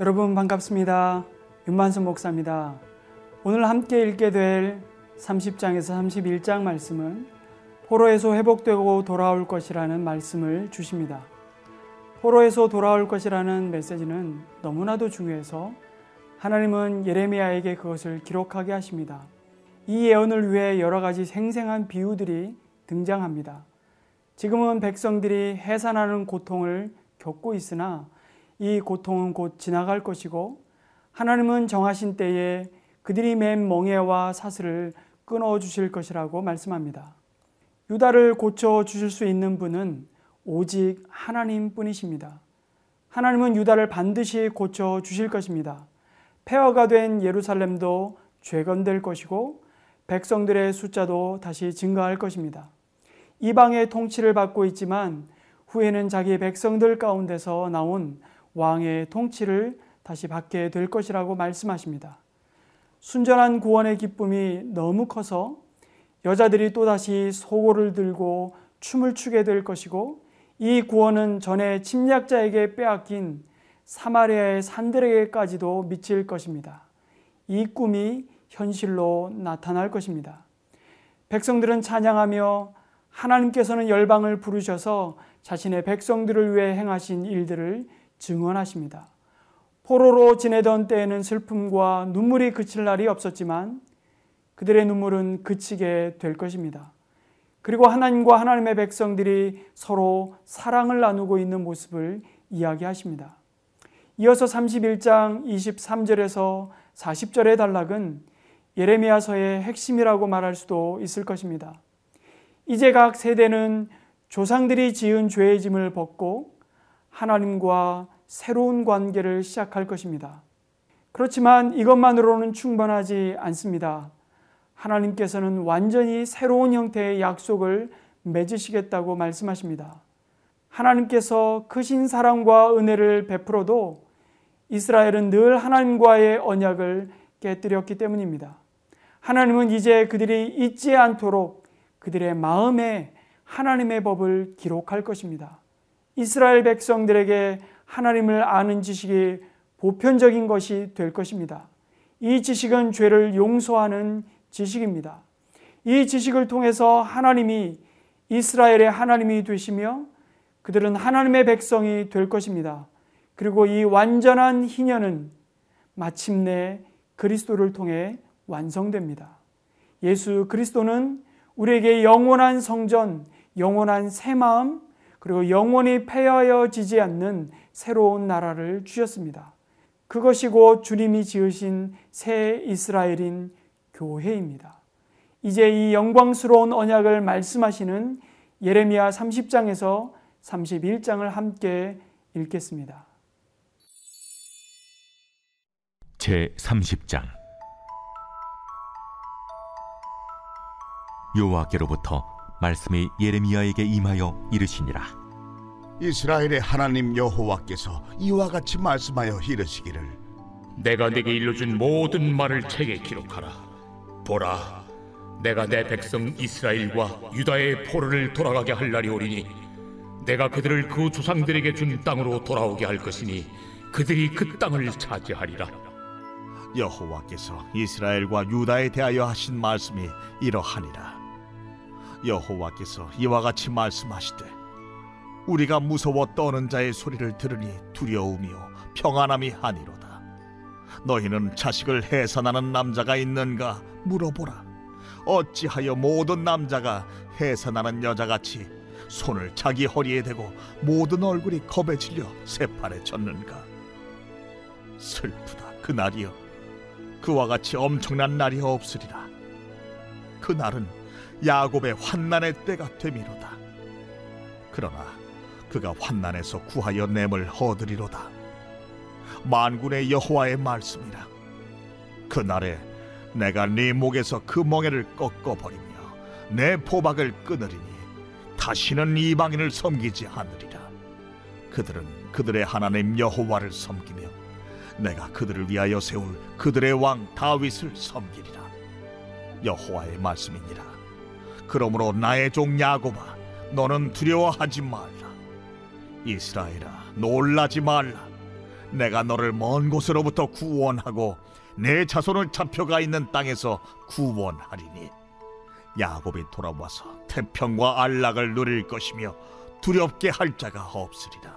여러분 반갑습니다. 윤만수 목사입니다. 오늘 함께 읽게 될 30장에서 31장 말씀은 포로에서 회복되고 돌아올 것이라는 말씀을 주십니다. 포로에서 돌아올 것이라는 메시지는 너무나도 중요해서 하나님은 예레미야에게 그것을 기록하게 하십니다. 이 예언을 위해 여러 가지 생생한 비유들이 등장합니다. 지금은 백성들이 해산하는 고통을 겪고 있으나 이 고통은 곧 지나갈 것이고 하나님은 정하신 때에 그들이 맨 멍에와 사슬을 끊어 주실 것이라고 말씀합니다. 유다를 고쳐 주실 수 있는 분은 오직 하나님 뿐이십니다. 하나님은 유다를 반드시 고쳐 주실 것입니다. 폐허가 된 예루살렘도 죄건될 것이고 백성들의 숫자도 다시 증가할 것입니다. 이방의 통치를 받고 있지만 후에는 자기 백성들 가운데서 나온 왕의 통치를 다시 받게 될 것이라고 말씀하십니다. 순전한 구원의 기쁨이 너무 커서 여자들이 또다시 소고를 들고 춤을 추게 될 것이고 이 구원은 전에 침략자에게 빼앗긴 사마리아의 산들에게까지도 미칠 것입니다. 이 꿈이 현실로 나타날 것입니다. 백성들은 찬양하며 하나님께서는 열방을 부르셔서 자신의 백성들을 위해 행하신 일들을 증언하십니다. 포로로 지내던 때에는 슬픔과 눈물이 그칠 날이 없었지만 그들의 눈물은 그치게 될 것입니다. 그리고 하나님과 하나님의 백성들이 서로 사랑을 나누고 있는 모습을 이야기하십니다. 이어서 31장 23절에서 40절의 단락은 예레미야서의 핵심이라고 말할 수도 있을 것입니다. 이제 각 세대는 조상들이 지은 죄의 짐을 벗고 하나님과 새로운 관계를 시작할 것입니다. 그렇지만 이것만으로는 충분하지 않습니다. 하나님께서는 완전히 새로운 형태의 약속을 맺으시겠다고 말씀하십니다. 하나님께서 크신 사랑과 은혜를 베풀어도 이스라엘은 늘 하나님과의 언약을 깨뜨렸기 때문입니다. 하나님은 이제 그들이 잊지 않도록 그들의 마음에 하나님의 법을 기록할 것입니다. 이스라엘 백성들에게 하나님을 아는 지식이 보편적인 것이 될 것입니다. 이 지식은 죄를 용서하는 지식입니다. 이 지식을 통해서 하나님이 이스라엘의 하나님이 되시며 그들은 하나님의 백성이 될 것입니다. 그리고 이 완전한 희년은 마침내 그리스도를 통해 완성됩니다. 예수 그리스도는 우리에게 영원한 성전, 영원한 새 마음, 그리고 영원히 폐하여지지 않는 새로운 나라를 주셨습니다. 그것이 곧 주님이 지으신 새 이스라엘인 교회입니다. 이제 이 영광스러운 언약을 말씀하시는 예레미야 30장에서 31장을 함께 읽겠습니다. 제 30장 여호와께로부터 말씀이 예레미야에게 임하여 이르시니라. 이스라엘의 하나님 여호와께서 이와 같이 말씀하여 이르시기를. 내가 네게 일러준 모든 말을 책에 기록하라. 보라 내가 내 백성 이스라엘과 유다의 포로를 돌아가게 할 날이 오리니 내가 그들을 그 조상들에게 준 땅으로 돌아오게 할 것이니 그들이 그 땅을 차지하리라. 여호와께서 이스라엘과 유다에 대하여 하신 말씀이 이러하니라 여호와께서 이와 같이 말씀하시되 우리가 무서워 떠는 자의 소리를 들으니 두려움이요 평안함이 아니로다. 너희는 자식을 해산하는 남자가 있는가 물어보라. 어찌하여 모든 남자가 해산하는 여자같이 손을 자기 허리에 대고 모든 얼굴이 겁에 질려 새팔에 젖는가? 슬프다 그날이여. 그와 같이 엄청난 날이 없으리라. 그날은 야곱의 환난의 때가 되미로다. 그러나 그가 환난에서 구하여 냄을 얻으리로다. 만군의 여호와의 말씀이라. 그날에 내가 네 목에서 그 멍에를 꺾어 버리며 내 포박을 끊으리니 다시는 이방인을 섬기지 않으리라. 그들은 그들의 하나님 여호와를 섬기며 내가 그들을 위하여 세울 그들의 왕 다윗을 섬기리라. 여호와의 말씀이니라 그러므로 나의 종 야곱아 너는 두려워하지 말라. 이스라엘아 놀라지 말라. 내가 너를 먼 곳으로부터 구원하고 내 자손을 잡혀가 있는 땅에서 구원하리니. 야곱이 돌아와서 태평과 안락을 누릴 것이며 두렵게 할 자가 없으리라.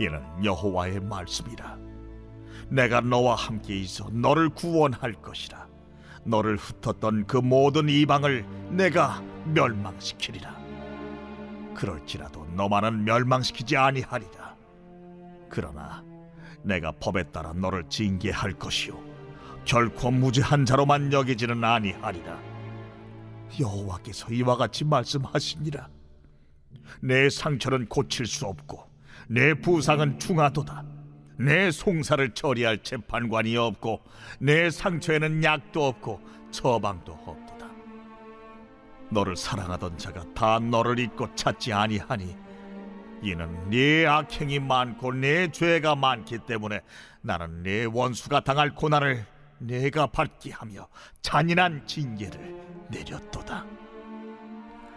이는 여호와의 말씀이라. 내가 너와 함께 있어 너를 구원할 것이라 너를 흩었던 그 모든 이방을 내가 멸망시키리라. 그럴지라도 너만은 멸망시키지 아니하리라. 그러나 내가 법에 따라 너를 징계할 것이요. 결코 무죄한 자로만 여기지는 아니하리라. 여호와께서 이와 같이 말씀하시니라. 내 상처는 고칠 수 없고 내 부상은 중하도다 내 송사를 처리할 재판관이 없고 내 상처에는 약도 없고 처방도 없도다 너를 사랑하던 자가 다 너를 잊고 찾지 아니하니 이는 네 악행이 많고 네 죄가 많기 때문에 나는 네 원수가 당할 고난을 내가 받게 하며 잔인한 징계를 내렸도다.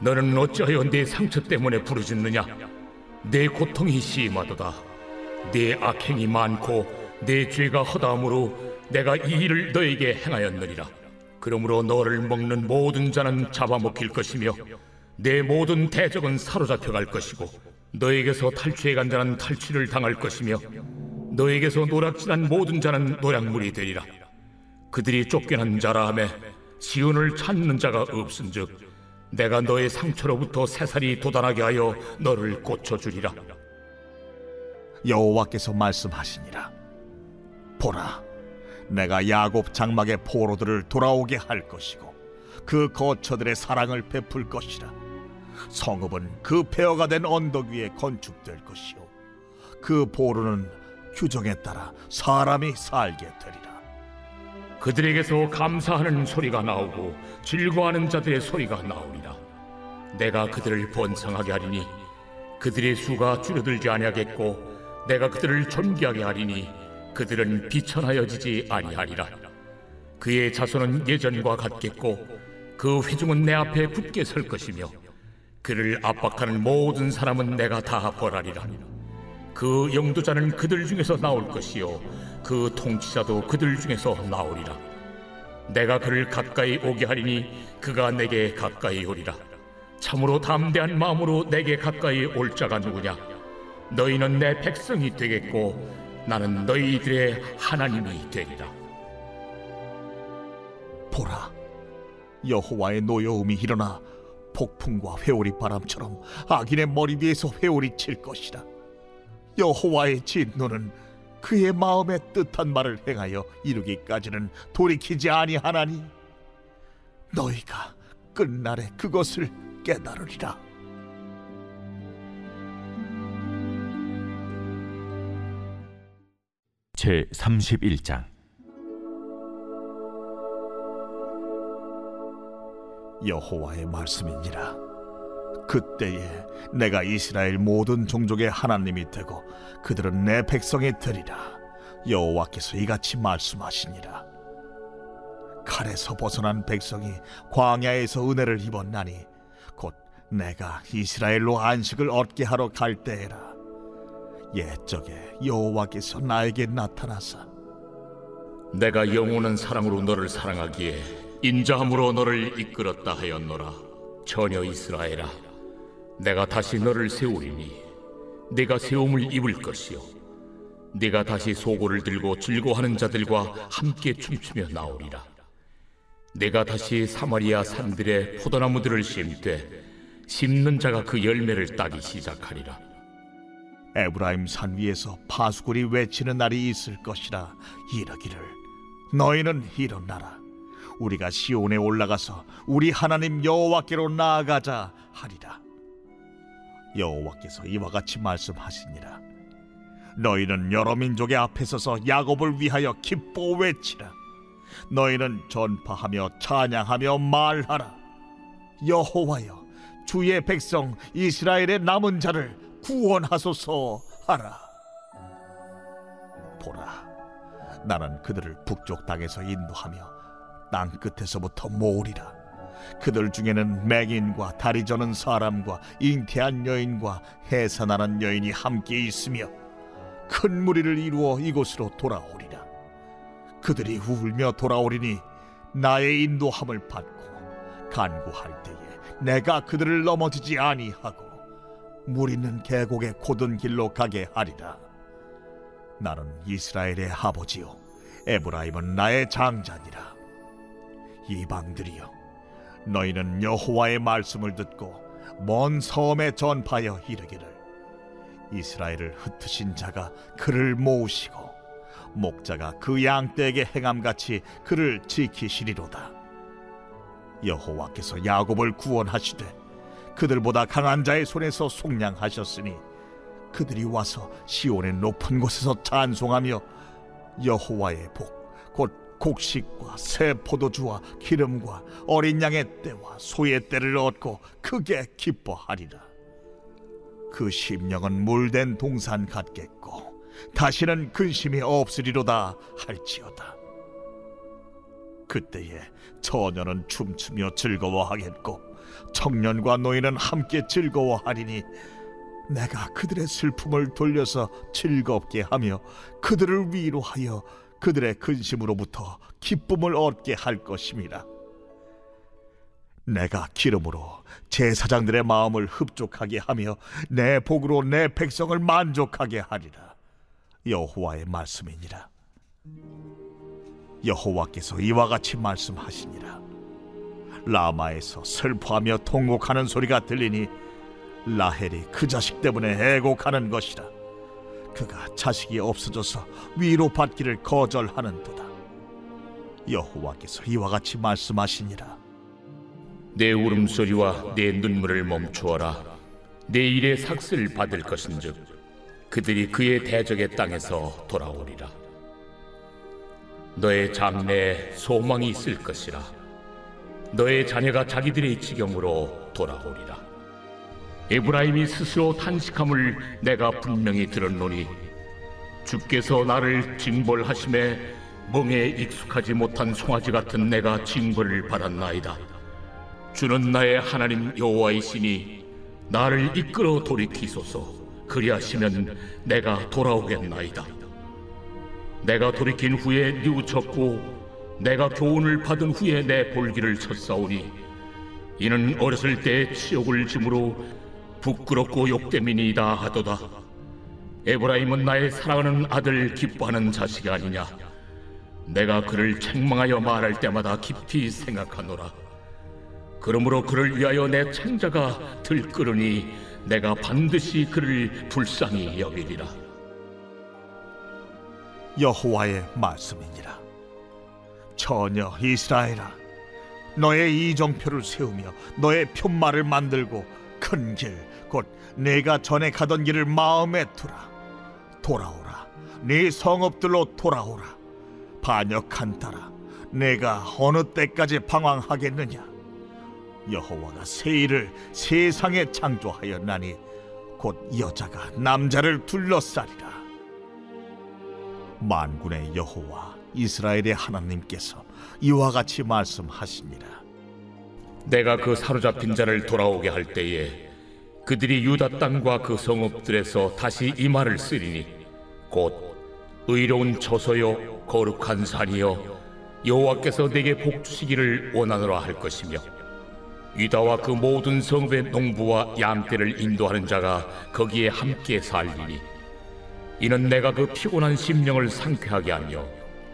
너는 어찌하여 내 상처 때문에 부르짖느냐? 내 고통이 심하도다. 내 악행이 많고 내 죄가 허다함으로 내가 이 일을 너에게 행하였느니라. 그러므로 너를 먹는 모든 자는 잡아먹힐 것이며 내 모든 대적은 사로잡혀 갈 것이고 너에게서 탈취해 간 자는 탈취를 당할 것이며 너에게서 노략질한 모든 자는 노략물이 되리라. 그들이 쫓겨난 자라 하매 시온을 찾는 자가 없은즉 내가 너의 상처로부터 새살이 돋아나게 하여 너를 고쳐주리라. 여호와께서 말씀하시니라. 보라, 내가 야곱 장막의 포로들을 돌아오게 할 것이고 그 거처들의 사랑을 베풀 것이라. 성읍은 그 폐허가 된 언덕 위에 건축될 것이요 그 보루는 규정에 따라 사람이 살게 되리라. 그들에게서 감사하는 소리가 나오고 즐거워하는 자들의 소리가 나오리라. 내가 그들을 번성하게 하리니 그들의 수가 줄어들지 아니하겠고 내가 그들을 존귀하게 하리니 그들은 비천하여지지 아니하리라. 그의 자손은 예전과 같겠고 그 회중은 내 앞에 굳게 설 것이며 그를 압박하는 모든 사람은 내가 다 벌하리라. 그 영도자는 그들 중에서 나올 것이요 그 통치자도 그들 중에서 나오리라. 내가 그를 가까이 오게 하리니 그가 내게 가까이 오리라. 참으로 담대한 마음으로 내게 가까이 올 자가 누구냐? 너희는 내 백성이 되겠고 나는 너희들의 하나님이 되리라. 보라, 여호와의 노여움이 일어나 폭풍과 회오리 바람처럼 악인의 머리 위에서 회오리 칠 것이라. 여호와의 진노는 그의 마음에 뜻한 말을 행하여 이루기까지는 돌이키지 아니하나니 너희가 끝날에 그것을 깨달으리라. 제 31장 여호와의 말씀이니라. 그때에 내가 이스라엘 모든 종족의 하나님이 되고 그들은 내 백성이 되리라. 여호와께서 이같이 말씀하시니라. 칼에서 벗어난 백성이 광야에서 은혜를 입었나니 곧 내가 이스라엘로 안식을 얻게 하러 갈 때에라. 옛적에 여호와께서 나에게 나타나사. 내가 영원한 사랑으로 너를 사랑하기에 인자함으로 너를 이끌었다 하였노라. 처녀 이스라엘아, 내가 다시 너를 세우리니 네가 세움을 입을 것이요. 네가 다시 소고를 들고 즐거워하는 자들과 함께 춤추며 나오리라. 내가 다시 사마리아 산들에 포도나무들을 심되 심는 자가 그 열매를 따기 시작하리라 에브라임 산 위에서 파수꾼이 외치는 날이 있을 것이라 이르기를 너희는 일어나라. 우리가 시온에 올라가서 우리 하나님 여호와께로 나아가자 하리라. 여호와께서 이와 같이 말씀하시니라. 너희는 여러 민족의 앞에 서서 야곱을 위하여 기뻐 외치라. 너희는 전파하며 찬양하며 말하라. 여호와여 주의 백성 이스라엘의 남은 자를 구원하소서 하라 보라 나는 그들을 북쪽 땅에서 인도하며 땅 끝에서부터 모으리라 그들 중에는 맹인과 다리 저는 사람과 잉태한 여인과 해산하는 여인이 함께 있으며 큰 무리를 이루어 이곳으로 돌아오리라. 그들이 울며 돌아오리니 나의 인도함을 받고 간구할 때에 내가 그들을 넘어지지 아니하고 무리는 계곡의 고든 길로 가게 하리라. 나는 이스라엘의 아버지요 에브라임은 나의 장자니라. 이방들이여 너희는 여호와의 말씀을 듣고 먼 섬에 전파하여 이르기를 이스라엘을 흩으신 자가 그를 모으시고 목자가 그 양떼에게 행함같이 그를 지키시리로다 여호와께서 야곱을 구원하시되 그들보다 강한 자의 손에서 속량하셨으니 그들이 와서 시온의 높은 곳에서 찬송하며 여호와의 복 곧 곡식과 새 포도주와 기름과 어린 양의 때와 소의 때를 얻고 크게 기뻐하리라. 그 심령은 물된 동산 같겠고 다시는 근심이 없으리로다 할지어다. 그때에 처녀는 춤추며 즐거워하겠고 청년과 노인은 함께 즐거워하리니 내가 그들의 슬픔을 돌려서 즐겁게 하며 그들을 위로하여 그들의 근심으로부터 기쁨을 얻게 할 것임이라. 내가 기름으로 제사장들의 마음을 흡족하게 하며 내 복으로 내 백성을 만족하게 하리라. 여호와의 말씀이니라. 여호와께서 이와 같이 말씀하시니라. 라마에서 슬퍼하며 통곡하는 소리가 들리니 라헬이 그 자식 때문에 애곡하는 것이라. 그가 자식이 없어져서 위로 받기를 거절하는도다. 여호와께서 이와 같이 말씀하시니라. 내 울음소리와 내 눈물을 멈추어라 내 일의 삭슬 받을 것인즉 그들이 그의 대적의 땅에서 돌아오리라 너의 장래에 소망이 있을 것이라 너의 자녀가 자기들의 지경으로 돌아오리라. 에브라임이 스스로 탄식함을 내가 분명히 들었노니 주께서 나를 징벌하심에 멍에 익숙하지 못한 송아지 같은 내가 징벌을 받았나이다. 주는 나의 하나님 여호와이시니 나를 이끌어 돌이키소서. 그리하시면 내가 돌아오겠나이다. 내가 돌이킨 후에 뉘우쳤고 내가 교훈을 받은 후에 내 볼기를 쳤사오니 이는 어렸을 때 치욕을 짐으로 부끄럽고 욕됨이니이다 하도다 에브라임은 나의 사랑하는 아들 기뻐하는 자식이 아니냐 내가 그를 책망하여 말할 때마다 깊이 생각하노라 그러므로 그를 위하여 내 창자가 들끓으니 내가 반드시 그를 불쌍히 여기리라. 여호와의 말씀이니라. 처녀 이스라엘아, 너의 이정표를 세우며 너의 편말을 만들고 큰 길, 곧 내가 전에 가던 길을 마음에 두라. 돌아오라, 네 성읍들로 돌아오라. 반역한 따라 내가 어느 때까지 방황하겠느냐? 여호와가 새 일을 세상에 창조하였나니 곧 여자가 남자를 둘러싸리라. 만군의 여호와 이스라엘의 하나님께서 이와 같이 말씀하시니라. 내가 그 사로잡힌 자를 돌아오게 할 때에 그들이 유다 땅과 그 성읍들에서 다시 이 말을 쓰리니 곧 의로운 처소요 거룩한 산이여 여호와께서 내게 복 주시기를 원하노라 할 것이며 유다와 그 모든 성읍의 농부와 양떼를 인도하는 자가 거기에 함께 살리니 이는 내가 그 피곤한 심령을 상쾌하게 하며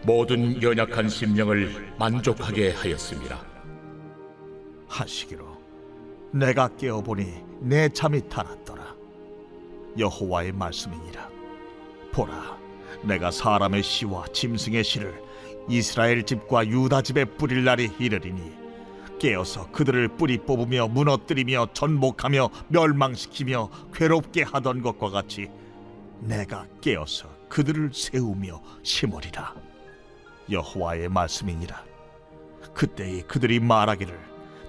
모든 연약한 심령을 만족하게 하였습니다. 하시기로 내가 깨어보니 내 잠이 달았더라. 여호와의 말씀이니라. 보라, 내가 사람의 시와 짐승의 시를 이스라엘 집과 유다 집에 뿌릴 날이 이르리니 깨어서 그들을 뿌리 뽑으며 무너뜨리며 전복하며 멸망시키며 괴롭게 하던 것과 같이 내가 깨어서 그들을 세우며 심으리라 여호와의 말씀이니라. 그때에 그들이 말하기를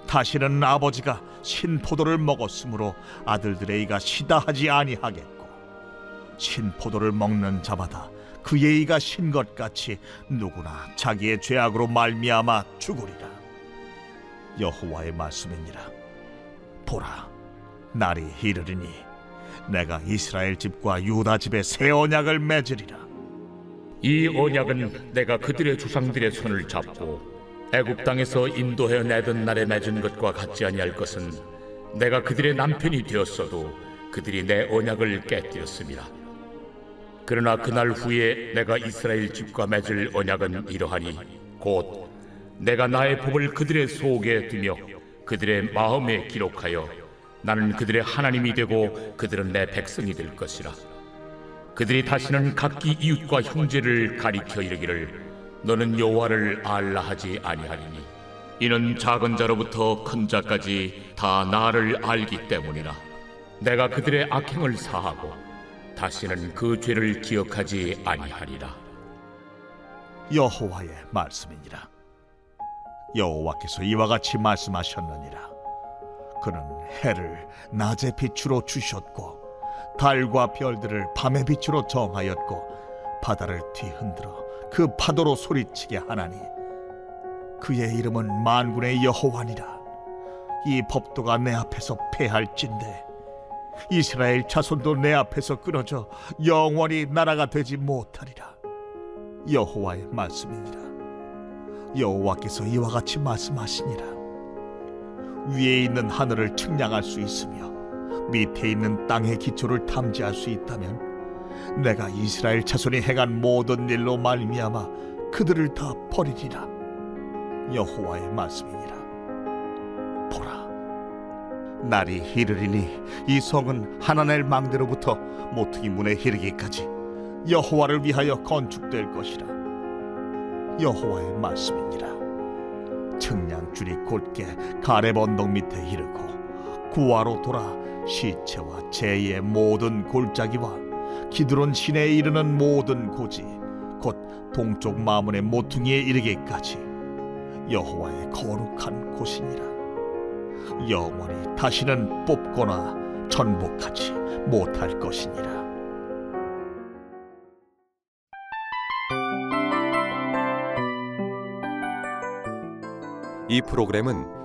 다시는 아버지가 신포도를 먹었으므로 아들들의 이가 시다하지 아니하겠고 신포도를 먹는 자마다 그의 이가 신 것 같이 누구나 자기의 죄악으로 말미암아 죽으리라. 여호와의 말씀이니라. 보라 날이 이르리니 내가 이스라엘 집과 유다 집에 새 언약을 맺으리라 이 언약은 내가 그들의 조상들의 손을 잡고 애굽 땅에서 인도해 내던 날에 맺은 것과 같지 아니할 것은 내가 그들의 남편이 되었어도 그들이 내 언약을 깨뜨렸습니다. 그러나 그날 후에 내가 이스라엘 집과 맺을 언약은 이러하니 곧 내가 나의 법을 그들의 속에 두며 그들의 마음에 기록하여 나는 그들의 하나님이 되고 그들은 내 백성이 될 것이라. 그들이 다시는 각기 이웃과 형제를 가리켜 이르기를 너는 여호와를 알라 하지 아니하리니 이는 작은 자로부터 큰 자까지 다 나를 알기 때문이라. 내가 그들의 악행을 사하고 다시는 그 죄를 기억하지 아니하리라. 여호와의 말씀이니라. 여호와께서 이와 같이 말씀하셨느니라. 그는 해를 낮의 빛으로 주셨고 달과 별들을 밤의 빛으로 정하였고 바다를 뒤흔들어 그 파도로 소리치게 하나니 그의 이름은 만군의 여호와니라. 이 법도가 내 앞에서 패할진대. 이스라엘 자손도 내 앞에서 끊어져 영원히 나라가 되지 못하리라. 여호와의 말씀이니라. 여호와께서 이와 같이 말씀하시니라. 위에 있는 하늘을 측량할 수 있으며 밑에 있는 땅의 기초를 탐지할 수 있다면 내가 이스라엘 자손이 행한 모든 일로 말미암아 그들을 다 버리리라. 여호와의 말씀이니라. 보라 날이 이르리니 이 성은 하나넬 망대로부터 모퉁이 문에 이르기까지 여호와를 위하여 건축될 것이라. 여호와의 말씀이니라. 측량줄이 곧게 가렙 언덕 밑에 이르고 구하로 돌아 시체와 제의 모든 골짜기와 기드론 시내에 이르는 모든 고지 곧 동쪽 마문의 모퉁이에 이르기까지 여호와의 거룩한 곳이니라. 영원히 다시는 뽑거나 전복하지 못할 것이니라. 이 프로그램은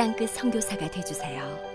땅끝 선교사가 되주세요.